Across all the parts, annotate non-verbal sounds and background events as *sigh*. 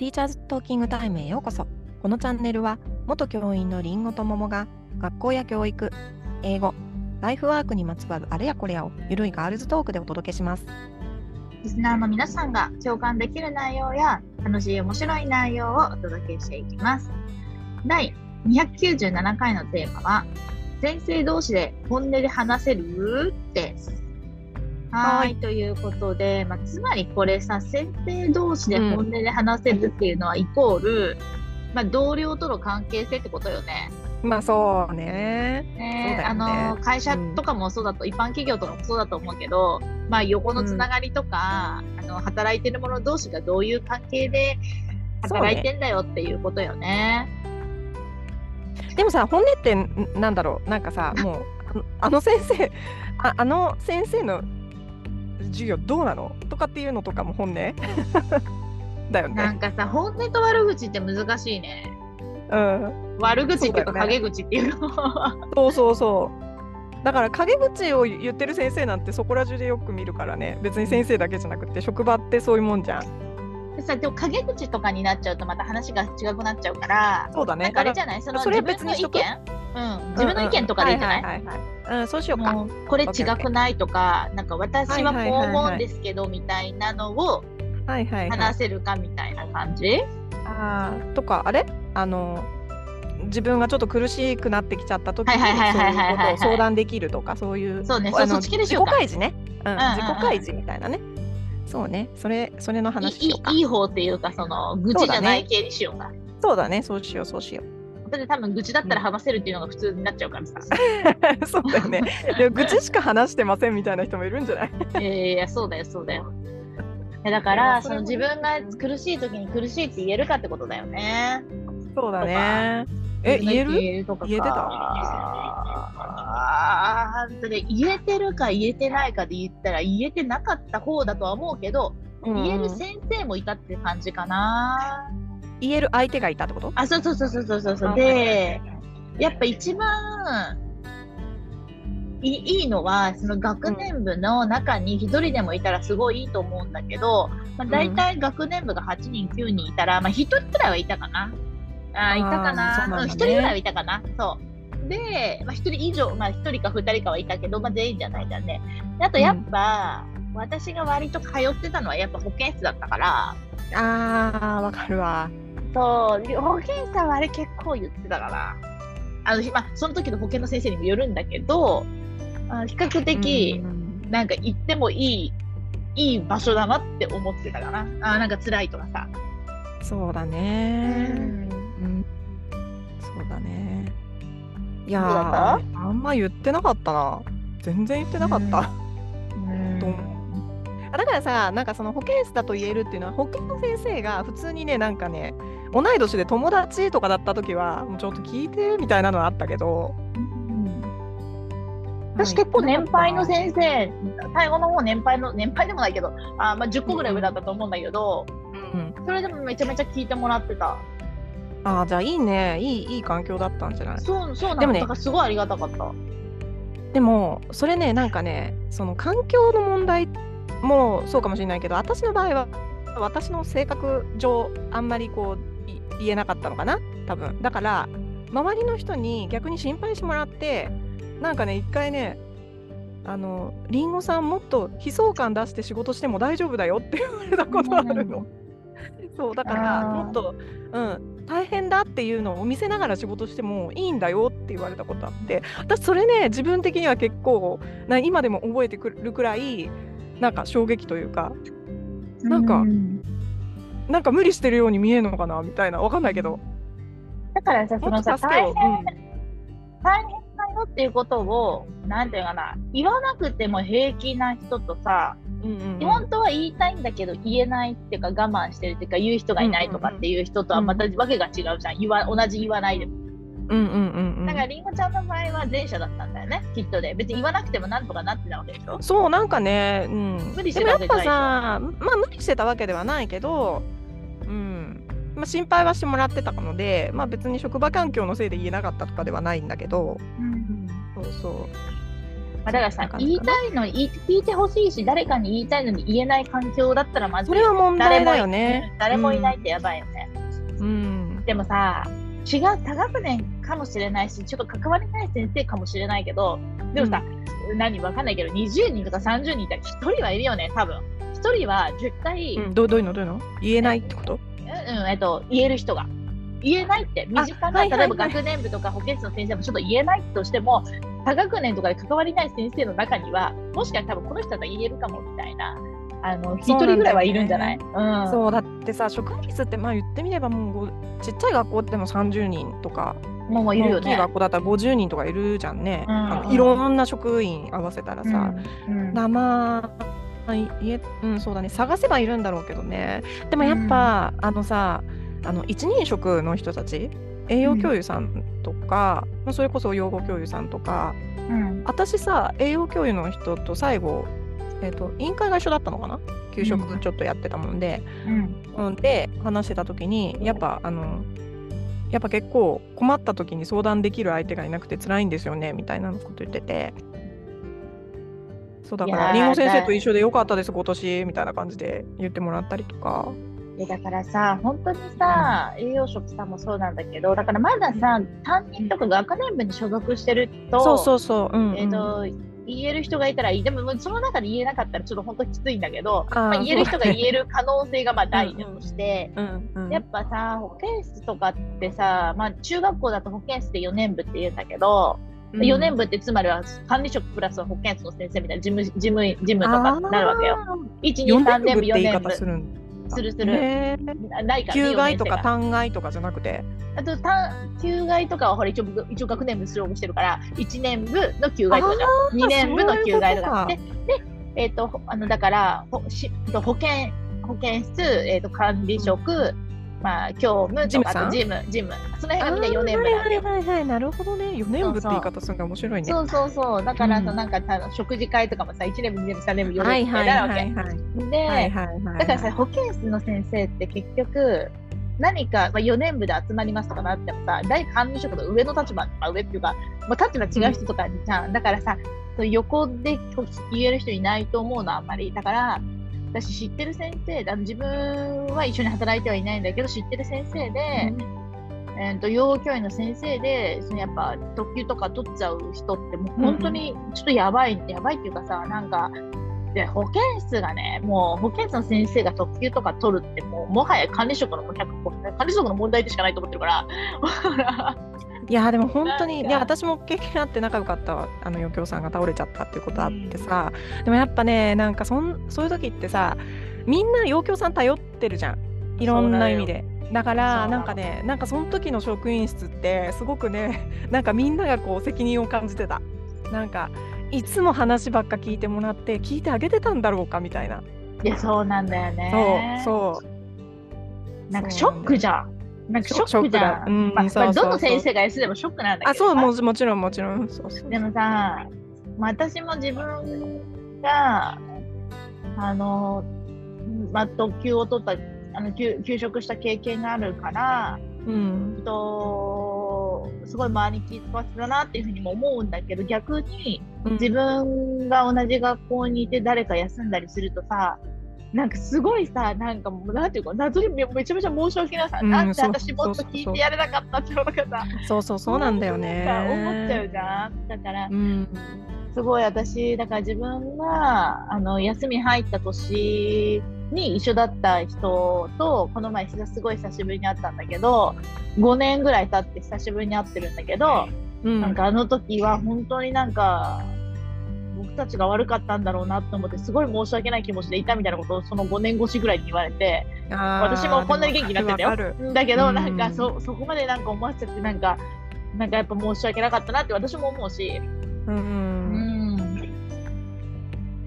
ティーチャーズトーキングタイムへようこそ。このチャンネルは、元教員のりんごと桃が、学校や教育、英語、ライフワークにまつわるあれやこれやを、ゆるいガールズトークでお届けします。リスナーの皆さんが共感できる内容や楽しい面白い内容をお届けしていきます。第297回のテーマは、先生同士で本音で話せる？です。ははいということで、まあ、つまりこれさ、先生同士で本音で話せるっていうのはイコール、まあ、同僚との関係性ってことよね。まあそうね。ね。ね。あの会社とかもそうだと、一般企業とかもそうだと思うけど、まあ、横のつながりとか、あの働いてる者同士がどういう関係で働いてんだよっていうことよね。でもさ、本音ってんなんだろう、なんかさ、もう、ああの先生、ああの先生の授業どうなの？とかっていうのとかも本音？だよね。なんかさ、本音と悪口って難しいね。うん。悪口っていうか陰口っていうの。*laughs* そうそうそう。だから陰口を言ってる先生なんてそこら中でよく見るからね別に先生だけじゃなくて職場ってそういうもんじゃんでさでも陰口とかになっちゃうとまた話が違くなっちゃうから、そうだね。なんかあれじゃない？その自分の意見？うん、自分の意見とかでいいんじゃない,、うんそうしようか。もうこれ違くないとか、なんか私はこう思はいうんですけどみたいなのをはいはいはい話せるかみたいな感じ、あーとかあれ？あの自分がちょっと苦しくなってきちゃった時にそういうことを相談できるとかそういうそうねそうそっち系でし自己開示ね、うん。自己開示みたいなねそうね。それそれの話いしようか。いいい方っていうかその愚痴じゃない系にしようか。そうだね。そうしようそうしよう。だって多分愚痴だったら話せるっていうのが普通になっちゃうからさ、*laughs* そうだよね。でも愚痴しか話してませんみたいな人もいるんじゃない？いやいやそうだよそうだよ。*laughs* だからその自分が苦しい時に苦しいって言えるかってことだよね。そうだね。え言える？言えるとかか。言えてた？あーで言えてるか言えてないかで言ったら言えてなかった方だとは思うけど、言える先生もいたって感じかな。言える相手がいたってこと？あ、そうそうそうそうそうそうそう。あで、やっぱ一番いいいのは、その学年部の中に一人でもいたらすごいいいと思うんだけど、まあ、大体学年部が8人、9人いたら、まあ、1人くらいはいたかな。あーいたかな。なねうん、1人ぐらいはいたかな。そう。で、まあ、1人以上、まあ、1人か2人かはいたけど、まあ、全員じゃないじゃんね。であと、やっぱ、私が割と通ってたのはやっぱ保健室だったから、あーわかるわ。そう、保健師さんはあれ結構言ってたから、あの、まあ、その時の保健の先生にもよるんだけど、あ比較的、うん。なんか行ってもいい、いい場所だなって思ってたかな。あなんか辛いとかさ。そうだね。うん。そうだねいやあんま言ってなかったな。全然言ってなかった、うん。*laughs* とあだからさなんかその保健室だと言えるっていうのは保健の先生が普通にねなんかね同い年で友達とかだった時はもうちょっと聞いてみたいなのはあったけど。私結構年配の生先生、最後の方年配の、年配でもないけど、あまあ、10個ぐらい上だったと思うんだけど、うん、それでもめちゃめちゃ聞いてもらってた。あーじゃあいいねいいいい環境だったんじゃない？そう、そう。でもねだからすごいありがたかった。でもそれねなんかねその環境の問題もそうかもしれないけど私の場合は私の性格上あんまりこうい言えなかったのかな？多分だから周りの人に逆に心配してもらってなんかね一回ねあのりんごさんもっと悲壮感出して仕事しても大丈夫だよって言われたことあるの。そうだからもっと、うん、大変だっていうのを見せながら仕事してもいいんだよって言われたことあって私それね自分的には結構な今でも覚えてくるくらいなんか衝撃というかなんかうん。なんか無理してるように見えるのかなみたいなわかんないけど。だからさ、そものさ、大変、大変だよっていうことを、なんていうかな、言わなくても平気な人とさ、うんうんうん本当は言いたいんだけど言えないっていうか我慢してるっていうか言う人がいないとかっていう人とはまたわけが違うじゃん。言わ同じ言わないでも。うんうんうんうんだからりんごちゃんの場合は前者だったんだよね、きっとで。別に言わなくてもなんとかなってたわけでしょ？そうなんかね、うん、無理してでもやっぱたわけじゃないでしょ？さまあ無理してたわけではないけど、うんまあ、心配はしてもらってたので、まあ、別に職場環境のせいで言えなかったとかではないんだけどうんそうそうまあ、だからさ言いたいの言い聞いてほしいし誰かに言いたいのに言えない環境だったらまずそれは問題だよね。誰もいない。ってやばいよね、うん。でもさ違う多学年かもしれないしちょっと関わりない先生かもしれないけどでもさ、何わかんないけど20人とか30人いたら1人はいるよね多分。1人は絶対、うん、どうどういうの？どういうの？言えないってこと？うんえっと、言える人が。言えないって、身近な、例えば学年部とか保健室の先生もちょっと言えないとしても、多学年とかで関わりない先生の中には、もしかしたら多分この人だったら言えるかもみたいな、あの、一人ぐらいはいるんじゃない？うん。そうだってさ職員室ってまあ言ってみればもうごちっちゃい学校でも30人とかもういるよ大きいね。学校だったら50人とかいるじゃんね、うん。あのいろんな職員合わせたらさ、うん。うん。だまあいえうんそうだね。探せばいるんだろうけどね。でもやっぱ、あのさあの一人職の人たち？栄養教諭さんとか、まあそれこそ養護教諭さんとか。うん。私さ栄養教諭の人と最後、えー、と委員会が一緒だったのかな？給食ちょっとやってたもんで、うん。うん、で話してた時にやっぱあのやっぱ結構困った時に相談できる相手がいなくて辛いんですよねみたいなこと言ってて。そうだからりんご先生と一緒でよかったです今年みたいな感じで言ってもらったりとかでだからさ、本当にさ、栄養職さんもそうなんだけど、だからまださ、担任とか学年部に所属してると、そうそうそう、うんうん。えっ、と、言える人がいたらいい。でも、その中で言えなかったらちょっと本当きついんだけど、まあ、言える人が言える可能性がまあ大事として、うんうん、やっぱさ、保健室とかってさ、まあ、中学校だと保健室で4年部って言うんだけど、うん。4年部ってつまりは管理職プラス保健室の先生みたいな事務事務事務とかになるわけよ。1、2、4 3年年部、4部って言い年部。方するする。なないからね、休外とか4年生が。単外とかじゃなくて？あと、た休外とかはほら一応一応学年部所属してるから、1年部の休外とかじゃん。2年部の休外とか。で、でえっ、と、ほあの、だから、ほし保健、保健室、えっ、と、管理職、まあ、教務とか、と事務、事務。その辺がみんな4年部な。はいはいはいはいなるほどね4年部って言い方するの面白いねそうそうそう。だから、うんさなんかさ、食事会とかもさ、1年部、2年部、3年部、4はい年部はいはいみたいなわけ。はいで、だからさ、保健室の先生って結局、何か、まあ、4年部で集まりますとかなってもさ、大管理職の上の立場、まあ、上っていうか、まあ、立場違う人とかじゃん。だからさ、横で言える人いないと思うの、あんまり。だから、私知ってる先生で、あの自分は一緒に働いてはいないんだけど、知ってる先生で、えー、と養護教員の先生で、そのやっぱ特急とか取っちゃう人って、もう本当にちょっとやばい、やばいっていうかさ、なんか、で保健室がね、もう保健室の先生が特急とか取るって、もうもはや管理職のもう100管理職の問題でしかないと思ってるから、*laughs* いやでも本当にいや私も経験あって仲良かったあの余興さんが倒れちゃったっていうことあってさ、でもやっぱねなんかそんそういう時ってさみんな余興さん頼ってるじゃん。いろんな意味で。だからなんかねなんかその時の職員室ってすごくね *laughs* なんかみんながこう責任を感じてた。なんかいつも話ばっか聞いてもらって聞いてあげてたんだろうかみたいな、いや、そうなんだよね。そうそう。なんかショックじゃん。なんかショックじゃショックだ。うんん。まあ、そうそうそう。どの先生が S でもショックなんだけど。さ。あそうももちろんもちろん。そうそうでもさ、まあ、私も自分が、あの、まあ、特急を取った、あの休休職した経験があるから、うん。とすごい周りに気遣わせたなっていうふうにも思うんだけど、逆にうん。自分が同じ学校にいて誰か休んだりするとさ、なんかすごいさ、なんかもう、なんていうか、謎にめめちゃめちゃ申し訳なさ、うんなんで私もっと聞いてやれなかったっていうのがさ、そうそうそうなんだよね。思っちゃうじゃん。だから、うんすごい私、だから自分があの休み入った年に一緒だった人と、この前、すごい久しぶりに会ったんだけど、5年ぐらい経って久しぶりに会ってるんだけど、うん。なんかあの時は本当になんか、僕たちが悪かったんだろうなと思って、すごい申し訳ない気持ちでいたみたいなことをその5年越しぐらいに言われて、私もこんなに元気になってたよ。だけど、うんなん。かそそこまでなんか思わせちゃって、なんか、なんかやっぱ申し訳なかったなって私も思うし、うんう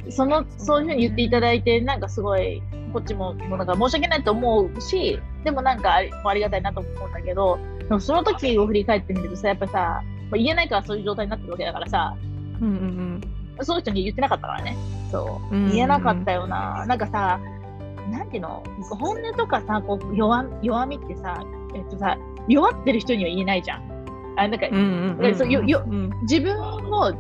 ん。そのそういうふうに言っていただいて、なんかすごい、こっちももうなんか申し訳ないと思うし、でもなんかありありがたいなと思うんだけど、でもその時を振り返ってみるとさ、やっぱさ、まあ、言えないからそういう状態になってるわけだからさ、うんうんその人に言ってなかったからね。そう。うん言えなかったよな。なんかさ、なんていうの？本音とかさ、こう弱弱みってさ、えっとさ、弱ってる人には言えないじゃん。あなんか、自分を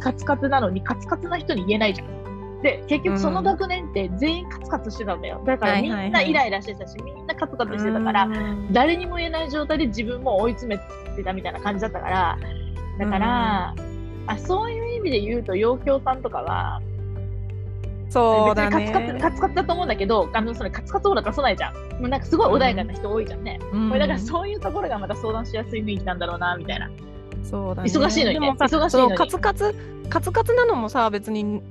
カツカツなのにカツカツな人に言えないじゃん。で結局その学年って全員カツカツしてたんだよだからみんなイライラしてたし、みんなカツカツしてたから、誰にも言えない状態で自分も追い詰めてたみたいな感じだったからだから、あそういう意味で言うと陽京さんとかはそうだ別にカツカツね。カツカツだと思うんだけどあのそれカツカツオーラ出さないじゃん。もうなんかすごい穏やかな人多いじゃんね、うん。これだからそういうところがまた相談しやすい雰囲気なんだろうなみたいな。そうだね。忙しいのにね。でもさ忙しいのに。カツカツカツカツなのもさ別に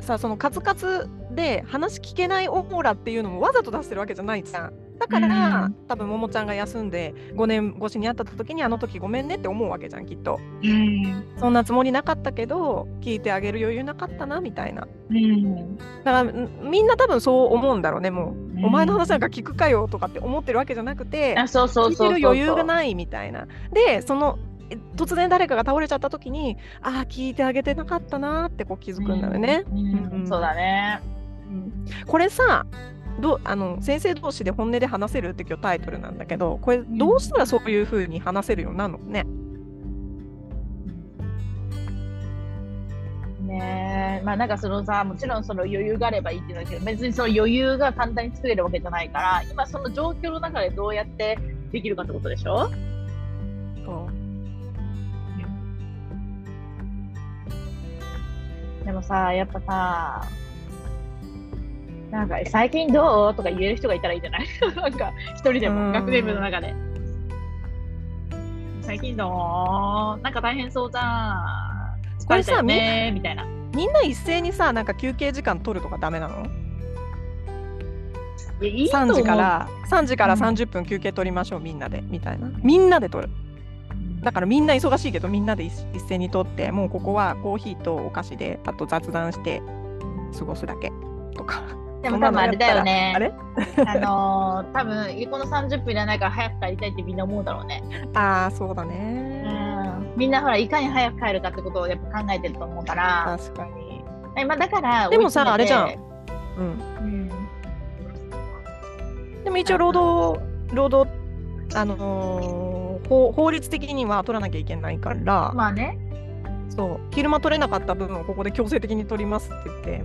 さそのカツカツで話聞けないオーラっていうのもわざと出してるわけじゃないじゃん。だから、うん。多分ももちゃんが休んで5年越しに会った時にあの時ごめんねって思うわけじゃんきっと。うん。そんなつもりなかったけど聞いてあげる余裕なかったなみたいな。うん。だからんみんな多分そう思うんだろうねもう、うん。お前の話なんか聞くかよとかって思ってるわけじゃなくてあそうそう聞いてる余裕がないみたいな。でそのえ突然誰かが倒れちゃった時にああ聞いてあげてなかったなーってこう気づくんだよね。うん。そうだね。これさどうあの先生同士で本音で話せるって今日タイトルなんだけどこれどうしたらそういうふうに話せるようになるのね？ねえ。まあなんかそのさもちろんその余裕があればいいっていうんだけど別にその余裕が簡単に作れるわけじゃないから今その状況の中でどうやってできるかってことでしょ？そう。でもさやっぱさなんか最近どう？とか言える人がいたらいいんじゃない？*laughs* なんか一人でうん。も学年部の中で。最近どう？なんか大変そうじゃん。これさねみたいな。みんな一斉にさなんか休憩時間取るとかダメなの？いやいいと思3う時から3時からうん30分休憩取りましょうみんなで。みたいな。みんなで取る。だからみんな忙しいけどみんなで一一斉に取ってもうここはコーヒーとお菓子であと雑談して過ごすだけ。とかでも多分あれだよねあれ？*laughs* あのー、多分この30分いらないから早く帰りたいってみんな思うだろうね。ああそうだうねん。みんなほら、いかに早く帰るかってことをやっぱ考えてると思うから。確かにえまあ、だから、でもさあれじゃん。うんうん。でも一応労働労働あのー法法律的には取らなきゃいけないから、まあね。そう昼間取れなかった分をここで強制的に取りますって言って、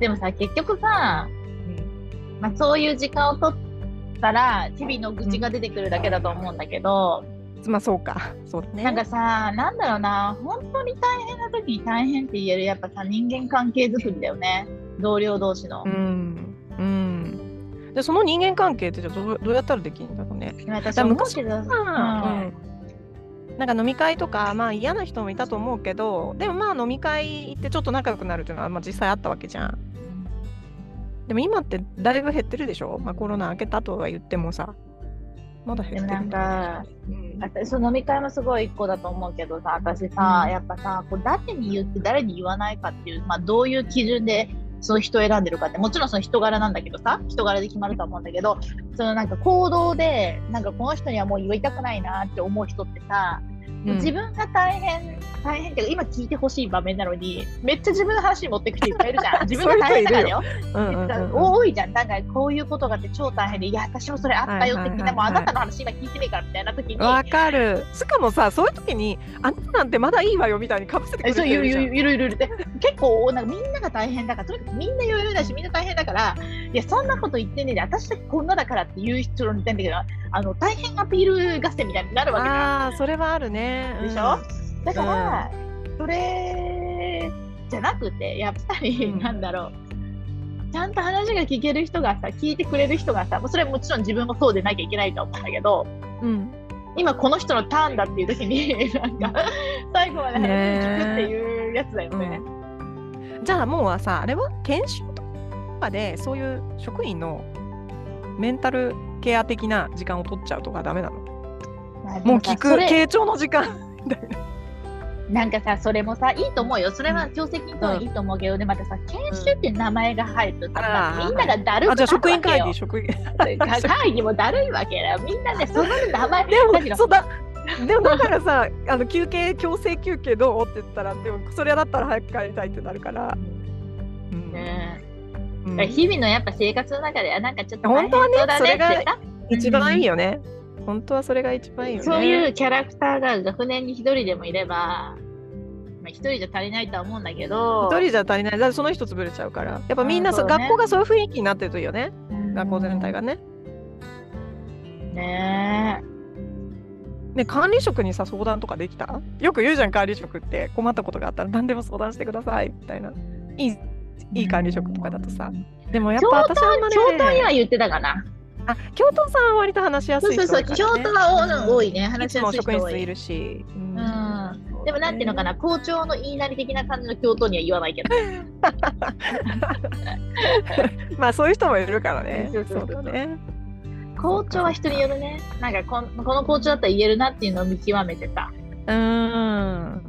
でもさ、結局さ、まあ、そういう時間を取ったら、日々の愚痴が出てくるだけだと思うんだけど、まあそうか。そうだね。なんかさ、なんだろうな、本当に大変な時に大変って言える、やっぱさ、人間関係づくりだよね。同僚同士の。う。ん。うん。でその人間関係ってじゃあどうどうやったらできるんだろうね。私思うけど、うんなんか飲み会とか、まあ嫌な人もいたと思うけど、でもまあ飲み会行ってちょっと仲良くなるっていうのは、まあ、実際あったわけじゃん。でも今ってだいぶ減ってるでしょ、まあ、コロナ明けたとは言ってもさ、まだ減ってる。なんか、うん。私その飲み会もすごい一個だと思うけどさ私さ、うん。やっぱさこう誰に言って誰に言わないかっていう、まあ、どういう基準でその人を選んでるかってもちろんその人柄なんだけどさ人柄で決まると思うんだけどそのなんか行動でなんかこの人にはもう言いたくないなって思う人ってさ、うん自分が大変大変けど今聞いてほしい場面なのにめっちゃ自分の話に持ってく人いっぱいいるじゃん *laughs* 自分が大変だからよ多いじゃん。なんかこういうことがあって超大変で、いや、私もそれあったよはいはいはいはい的な、もうあなたの話今聞いてねえからみたいな時に、わかる。しかもさ、そういう時に、あんたなんてまだいいわよみたいにかぶせてくれるるじゃん。るいるいるいるで結構なんかみんなが大変だから、とにかくみんな余裕だし、みんな大変だから、いや、そんなこと言ってねえで、私だけこんなだからって言う人に言ってんだけど、あの大変アピール合戦みたいになるわけじゃん。ああ、それはあるね。でしょ？だから、それじゃなくて、やっぱり、うん。なんだろう。ちゃんと話が聞ける人がさ、聞いてくれる人がさ、それはもちろん自分もそうでなきゃいけないと思うんだけど、うん。うん今この人のターンだっていう時に、*laughs* なんか、最後まで話聞くっていうやつだよね。じゃあもうさ、あれは研修とかで、そういう職員のメンタルケア的な時間を取っちゃうとかダメなの？まあでもう聞く、傾聴の時間。なんかさ、それもさ、いいと思うよ。それは強制金とはいいと思うけど、で、またさ、研修って名前が入るとさ、みん。ながだるくなるわけよ。あ、じゃあ職員会議、職員。*laughs* 会議もだるいわけだよ。みんなね、*laughs* その名前、でもそうだ。でもだからさ *laughs* あの休憩強制休憩どう？って言ったらでもそれだったら早く帰りたいってなるから、うん。ねうん。日々のやっぱ生活の中で、あなんかちょっと本当はねそうだねってさ一番いいよね、本当はそれが一番いいよねそういうキャラクターが学年に一人でもいれば、まあ、一人じゃ足りないとは思うんだけど、一人じゃ足りない。だその人潰れちゃうから。やっぱみんなね学校がそういう雰囲気になってるといいよね。うん学校全体がね。ねね、管理職にさ、相談とかできた？よく言うじゃん、管理職って。困ったことがあったら何でも相談してください、みたいな。いい、いい管理職とかだとさ。でもやっぱ私はあんまね、教頭には言ってたかな。あ、教頭さんは割と話しやすいそうそうそう、教頭は多いね、い話しやすい人多い。いるし。うんうんでもなんていうのかな、校長の言いなり的な感じの教頭には言わないけど。*laughs* まあそういう人もいるからね。そうそうそうだよね。校長は人によるね。なんかこんこの校長だったら言えるなっていうのを見極めてた。うーん。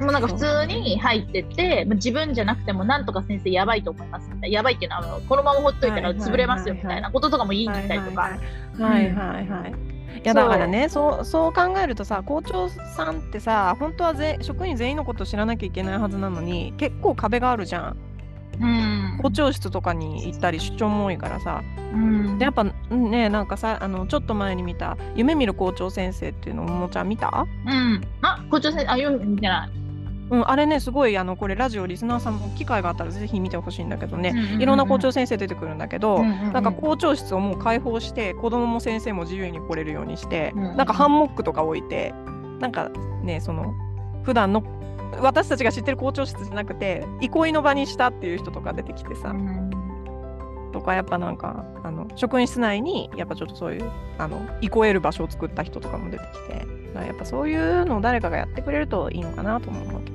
もうなんか普通に入ってって、まあ自分じゃなくてもなんとか先生やばいと思いますみたいな。やばいっていうのはこのままほっといたら潰れますよみたいなこととかも言いに行ったりとか。はいはいはい。いやだからねそうそう考えるとさ校長さんってさ本当はぜ職員全員のこと知らなきゃいけないはずなのに結構壁があるじゃんうん。校長室とかに行ったり出張も多いからさうんでやっぱうんねなんかさあのちょっと前に見た「夢見る校長先生」っていうのをももちゃん見た？うん。あ、校長先生、あ、読んでない。うん、あれねすごいあのこれラジオリスナーさんも機会があったらぜひ見てほしいんだけどね、いろんな校長先生出てくるんだけど、なんか校長室をもう開放して子供も先生も自由に来れるようにして、うんうんなんかハンモックとか置いてなんかねその普段の私たちが知ってる校長室じゃなくて憩いの場にしたっていう人とか出てきてさ、うんとかやっぱなんかあの職員室内にやっぱちょっとそういうあの憩える場所を作った人とかも出てきてやっぱそういうのを誰かがやってくれるといいのかなと思うわけ。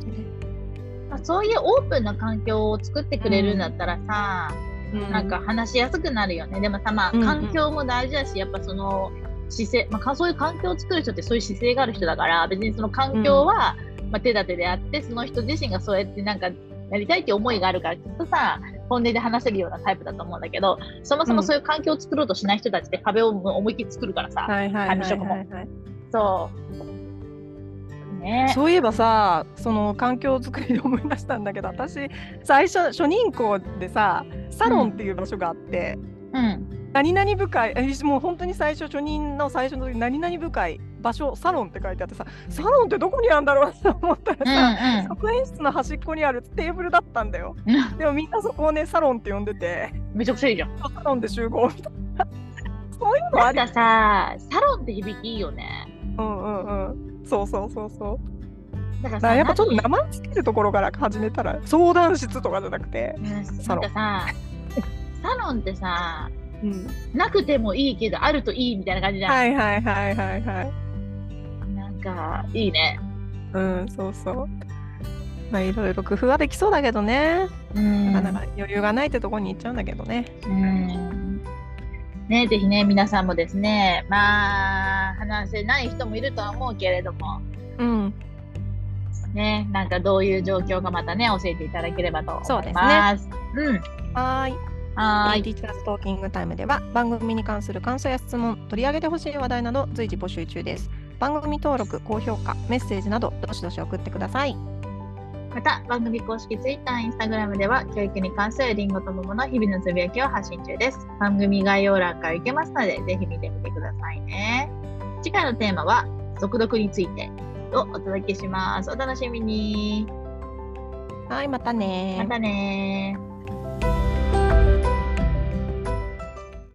まあ、そういうオープンな環境を作ってくれるんだったらさ、なんか話しやすくなるよね。でもさ、まあ、うんうん。環境も大事だし、やっぱその姿勢、まあか、そういう環境を作る人ってそういう姿勢がある人だから、別にその環境は、まあ、手立てであって、その人自身がそうやってなんか、やりたいって思いがあるから、きっとさ、本音で話せるようなタイプだと思うんだけど、そもそもそういう環境を作ろうとしない人たちって壁を思いっきり作るからさ、管理職も。はいそう。ねそういえばさその環境づくりで思い出したんだけど私最初初任校でさサロンっていう場所があって、うん。何々部会えもう本当に最初初任の最初の時何々部会場所サロンって書いてあってさサロンってどこにあるんだろうなと思ったらうんさ、うん。職員室の端っこにあるテーブルだったんだようんでもみんなそこをねサロンって呼んでてめちゃくちゃいいじゃん。サロンで集合みたいなそういうのありなんかさ、サロンって響きいいよね。うんうんうんそうそうそうそう。だからやっぱちょっと何名前つけるところから始めたら相談室とかじゃなくて、うん。サロン。さ、*laughs* サロンってさ、うん、なくてもいいけど、あるといいみたいな感じじゃん。はいはいはいはいはいなんか、いいね。うんそうそう。まあいろいろ工夫はできそうだけどね、うん。なかなか余裕がないってところに行っちゃうんだけどね。うん。ね、ぜひね、皆さんもですね、まあ、話せない人もいるとは思うけれども、うんね、なんかどういう状況かまたね、教えていただければと思いそうですねます。うん。はーいはーい。ティーチャーズトーキングタイムでは番組に関する感想や質問取り上げてほしい話題など随時募集中です番組登録高評価メッセージなどどしどし送ってくださいまた、番組公式 Twitter、Instagram では、教育に関するリンゴと桃の日々のつぶやきを発信中です。番組概要欄から行けますので、ぜひ見てみてくださいね。次回のテーマは、続読についてをお届けします。お楽しみに。はいまたねまたねー。